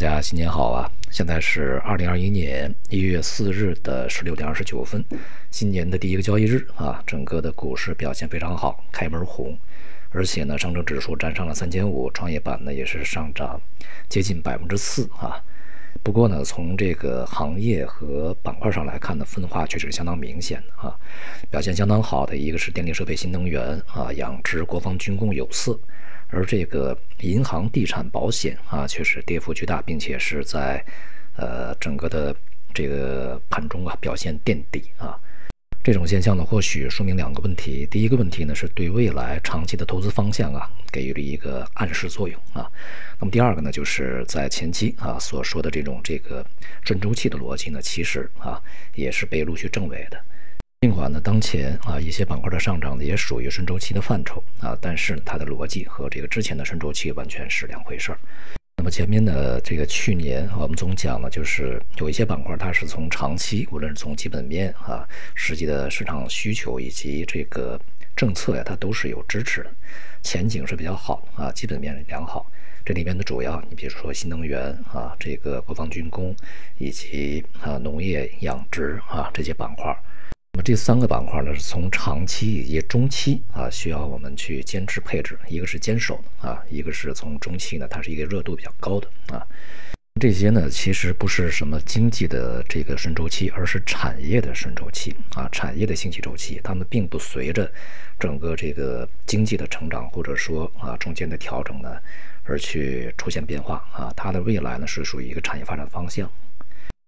大家新年好啊！现在是二零二一年一月四日的十六点二十九分，新年的第一个交易日啊，整个的股市表现非常好，开门红，而且呢，上证指数站上了三千五，创业板呢也是上涨接近百分之四啊。不过呢，从这个行业和板块上来看呢，分化确实相当明显的啊。表现相当好的一个是电力设备、新能源啊，养殖、国防军工、有色。而这个银行、地产、保险啊，确实跌幅巨大，并且是在，呃，整个的这个盘中啊表现垫底啊。这种现象呢，或许说明两个问题。第一个问题呢，是对未来长期的投资方向啊给予了一个暗示作用啊。那么第二个呢，就是在前期啊所说的这种这个顺周期的逻辑呢，其实啊也是被陆续证伪的。尽管呢，当前啊一些板块的上涨呢也属于顺周期的范畴啊，但是它的逻辑和这个之前的顺周期完全是两回事儿。那么前面的这个去年我们总讲了，就是有一些板块它是从长期，无论是从基本面啊、实际的市场需求以及这个政策呀，它都是有支持的，前景是比较好啊，基本面良好。这里面的主要，你比如说新能源啊，这个国防军工以及啊农业养殖啊这些板块。么这三个板块呢，是从长期以及中期啊，需要我们去坚持配置。一个是坚守啊，一个是从中期呢，它是一个热度比较高的啊。这些呢，其实不是什么经济的这个顺周期，而是产业的顺周期啊，产业的兴起周期。它们并不随着整个这个经济的成长，或者说啊中间的调整呢，而去出现变化啊。它的未来呢，是属于一个产业发展方向。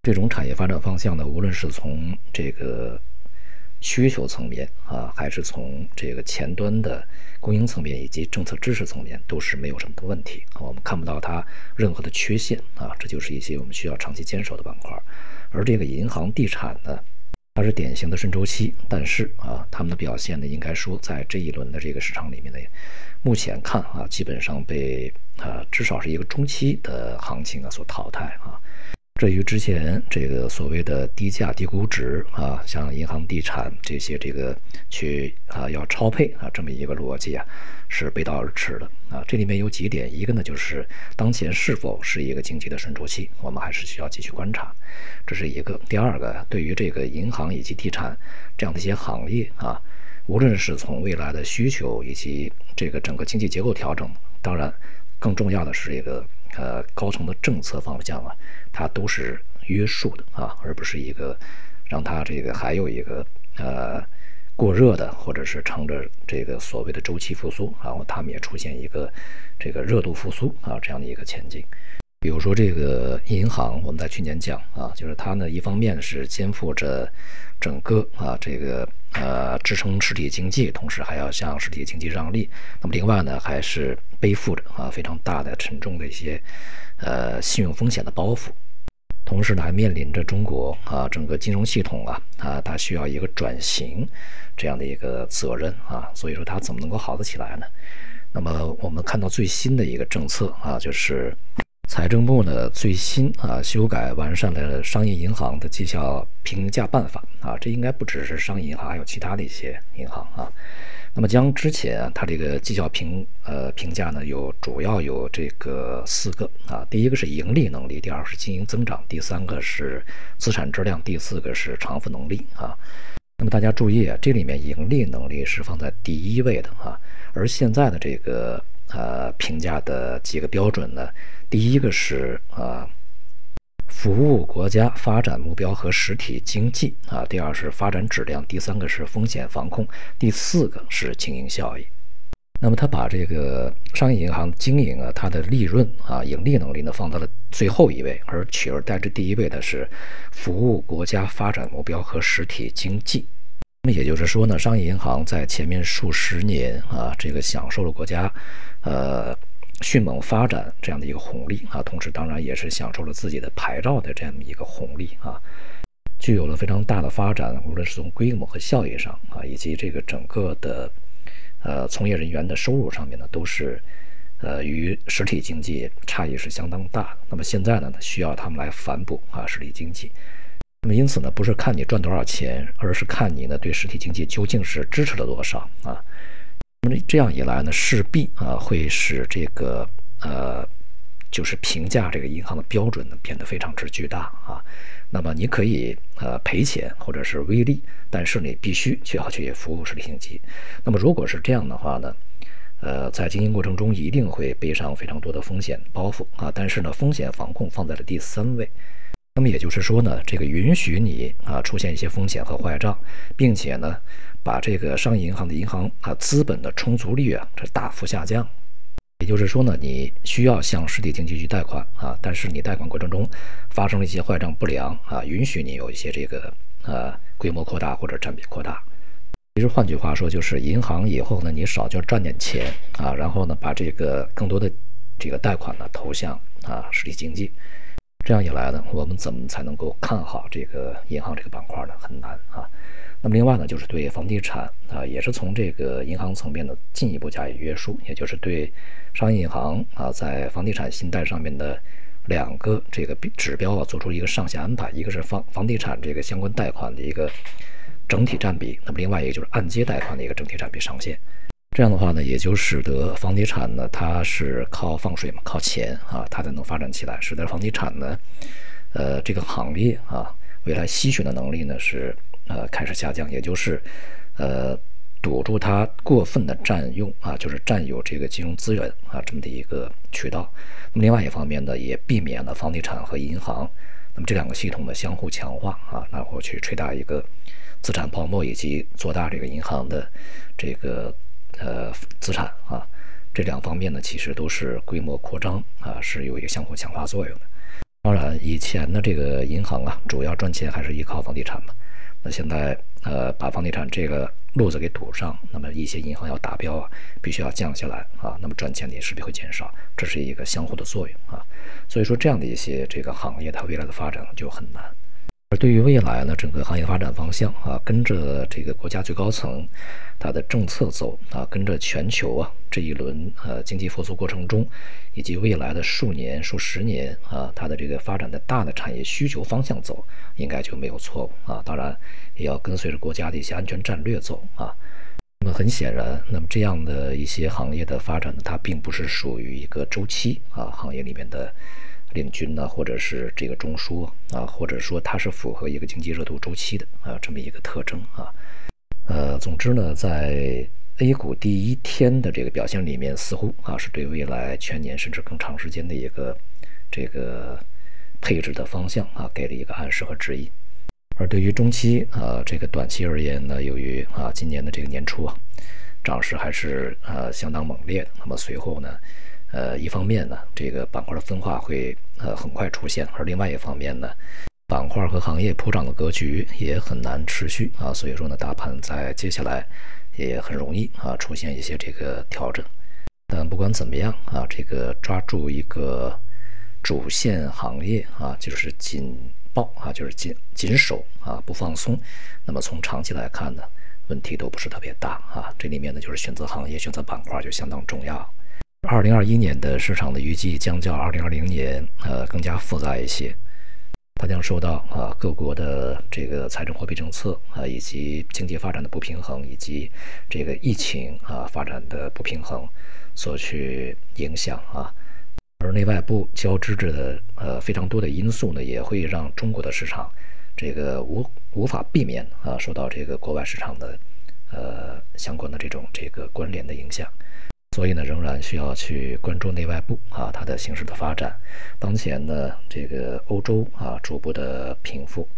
这种产业发展方向呢，无论是从这个需求层面啊，还是从这个前端的供应层面以及政策支持层面，都是没有什么的问题我们看不到它任何的缺陷啊，这就是一些我们需要长期坚守的板块。而这个银行、地产呢，它是典型的顺周期，但是啊，他们的表现呢，应该说在这一轮的这个市场里面呢，目前看啊，基本上被啊，至少是一个中期的行情啊所淘汰啊。至于之前这个所谓的低价低估值啊，像银行、地产这些，这个去啊要超配啊这么一个逻辑啊，是背道而驰的啊。这里面有几点，一个呢就是当前是否是一个经济的顺周期，我们还是需要继续观察，这是一个。第二个，对于这个银行以及地产这样的一些行业啊，无论是从未来的需求以及这个整个经济结构调整，当然更重要的是一个。呃，高层的政策方向啊，它都是约束的啊，而不是一个让它这个还有一个呃过热的，或者是乘着这个所谓的周期复苏，然后他们也出现一个这个热度复苏啊这样的一个前景。比如说这个银行，我们在去年讲啊，就是它呢一方面是肩负着整个啊这个呃支撑实体经济，同时还要向实体经济让利。那么另外呢，还是背负着啊非常大的沉重的一些呃信用风险的包袱，同时呢还面临着中国啊整个金融系统啊啊它需要一个转型这样的一个责任啊，所以说它怎么能够好得起来呢？那么我们看到最新的一个政策啊，就是。财政部呢最新啊修改完善了商业银行的绩效评价办法啊，这应该不只是商业银行，还有其他的一些银行啊。那么将之前它这个绩效评呃评价呢有主要有这个四个啊，第一个是盈利能力，第二是经营增长，第三个是资产质量，第四个是偿付能力啊。那么大家注意啊，这里面盈利能力是放在第一位的啊，而现在的这个呃评价的几个标准呢。第一个是啊，服务国家发展目标和实体经济啊；第二是发展质量；第三个是风险防控；第四个是经营效益。那么他把这个商业银行经营啊，它的利润啊、盈利能力呢放到了最后一位，而取而代之第一位的是服务国家发展目标和实体经济。那么也就是说呢，商业银行在前面数十年啊，这个享受了国家呃。迅猛发展这样的一个红利啊，同时当然也是享受了自己的牌照的这样一个红利啊，具有了非常大的发展，无论是从规模和效益上啊，以及这个整个的呃从业人员的收入上面呢，都是呃与实体经济差异是相当大的。那么现在呢，需要他们来反哺啊实体经济。那么因此呢，不是看你赚多少钱，而是看你呢对实体经济究竟是支持了多少啊。那么这样一来呢，势必啊会使这个呃就是评价这个银行的标准呢变得非常之巨大啊。那么你可以呃赔钱或者是微利，但是你必须去要去服务实体经济。那么如果是这样的话呢，呃，在经营过程中一定会背上非常多的风险包袱啊。但是呢，风险防控放在了第三位。那么也就是说呢，这个允许你啊出现一些风险和坏账，并且呢，把这个商业银行的银行啊资本的充足率啊这大幅下降。也就是说呢，你需要向实体经济去贷款啊，但是你贷款过程中发生了一些坏账不良啊，允许你有一些这个呃规模扩大或者占比扩大。其实换句话说，就是银行以后呢，你少就赚点钱啊，然后呢把这个更多的这个贷款呢投向啊实体经济。这样一来呢，我们怎么才能够看好这个银行这个板块呢？很难啊。那么另外呢，就是对房地产啊，也是从这个银行层面的进一步加以约束，也就是对商业银行啊在房地产信贷上面的两个这个指标啊，做出一个上限安排，一个是房房地产这个相关贷款的一个整体占比，那么另外一个就是按揭贷款的一个整体占比上限。这样的话呢，也就使得房地产呢，它是靠放水嘛，靠钱啊，它才能发展起来，使得房地产呢，呃，这个行业啊，未来吸血的能力呢是。呃，开始下降，也就是，呃，堵住它过分的占用啊，就是占有这个金融资源啊这么的一个渠道。那么另外一方面呢，也避免了房地产和银行那么这两个系统的相互强化啊，然后去吹大一个资产泡沫，以及做大这个银行的这个呃资产啊。这两方面呢，其实都是规模扩张啊，是有一个相互强化作用的。当然，以前的这个银行啊，主要赚钱还是依靠房地产嘛。那现在，呃，把房地产这个路子给堵上，那么一些银行要达标啊，必须要降下来啊，那么赚钱也势必会减少，这是一个相互的作用啊。所以说，这样的一些这个行业，它未来的发展就很难。而对于未来呢，整个行业发展方向啊，跟着这个国家最高层它的政策走啊，跟着全球啊这一轮呃经济复苏过程中，以及未来的数年、数十年啊，它的这个发展的大的产业需求方向走，应该就没有错误啊。当然，也要跟随着国家的一些安全战略走啊。那么很显然，那么这样的一些行业的发展呢，它并不是属于一个周期啊，行业里面的。领军呢，或者是这个中枢啊，或者说它是符合一个经济热度周期的啊，这么一个特征啊。呃，总之呢，在 A 股第一天的这个表现里面，似乎啊是对未来全年甚至更长时间的一个这个配置的方向啊，给了一个暗示和指引。而对于中期啊这个短期而言呢，由于啊今年的这个年初啊涨势还是呃相当猛烈的，那么随后呢。呃，一方面呢，这个板块的分化会呃很快出现，而另外一方面呢，板块和行业普涨的格局也很难持续啊，所以说呢，大盘在接下来也很容易啊出现一些这个调整。但不管怎么样啊，这个抓住一个主线行业啊，就是紧抱啊，就是紧紧守啊，不放松。那么从长期来看呢，问题都不是特别大啊。这里面呢，就是选择行业、选择板块就相当重要。二零二一年的市场的预计将较二零二零年呃更加复杂一些，它将受到啊各国的这个财政货币政策啊以及经济发展的不平衡以及这个疫情啊发展的不平衡所去影响啊，而内外部交织着的呃非常多的因素呢，也会让中国的市场这个无无法避免啊受到这个国外市场的呃相关的这种这个关联的影响。所以呢，仍然需要去关注内外部啊，它的形势的发展。当前呢，这个欧洲啊逐步的平复，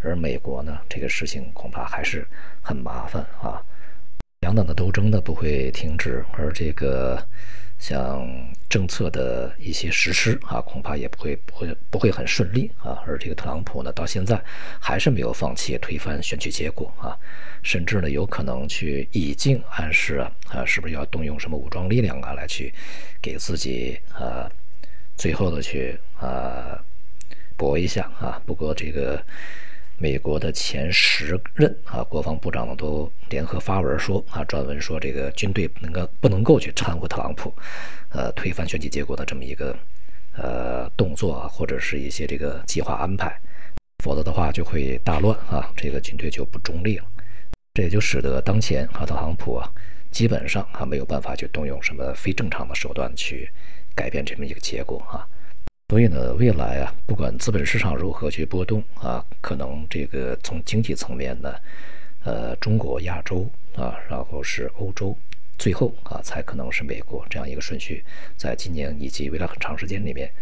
而美国呢，这个事情恐怕还是很麻烦啊。两党的斗争呢不会停止，而这个。像政策的一些实施啊，恐怕也不会不会不会很顺利啊。而这个特朗普呢，到现在还是没有放弃推翻选举结果啊，甚至呢有可能去已经暗示啊啊，是不是要动用什么武装力量啊，来去给自己啊最后的去啊搏一下啊。不过这个。美国的前十任啊国防部长呢都联合发文说啊，撰文说这个军队能够不能够去掺和特朗普，呃，推翻选举结果的这么一个呃动作啊，或者是一些这个计划安排，否则的话就会大乱啊，这个军队就不中立了。这也就使得当前啊特朗普啊基本上啊没有办法去动用什么非正常的手段去改变这么一个结果啊。所以呢，未来啊，不管资本市场如何去波动啊，可能这个从经济层面呢，呃，中国、亚洲啊，然后是欧洲，最后啊，才可能是美国这样一个顺序，在今年以及未来很长时间里面，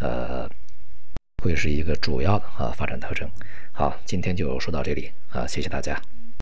呃，会是一个主要的啊发展特征。好，今天就说到这里啊，谢谢大家。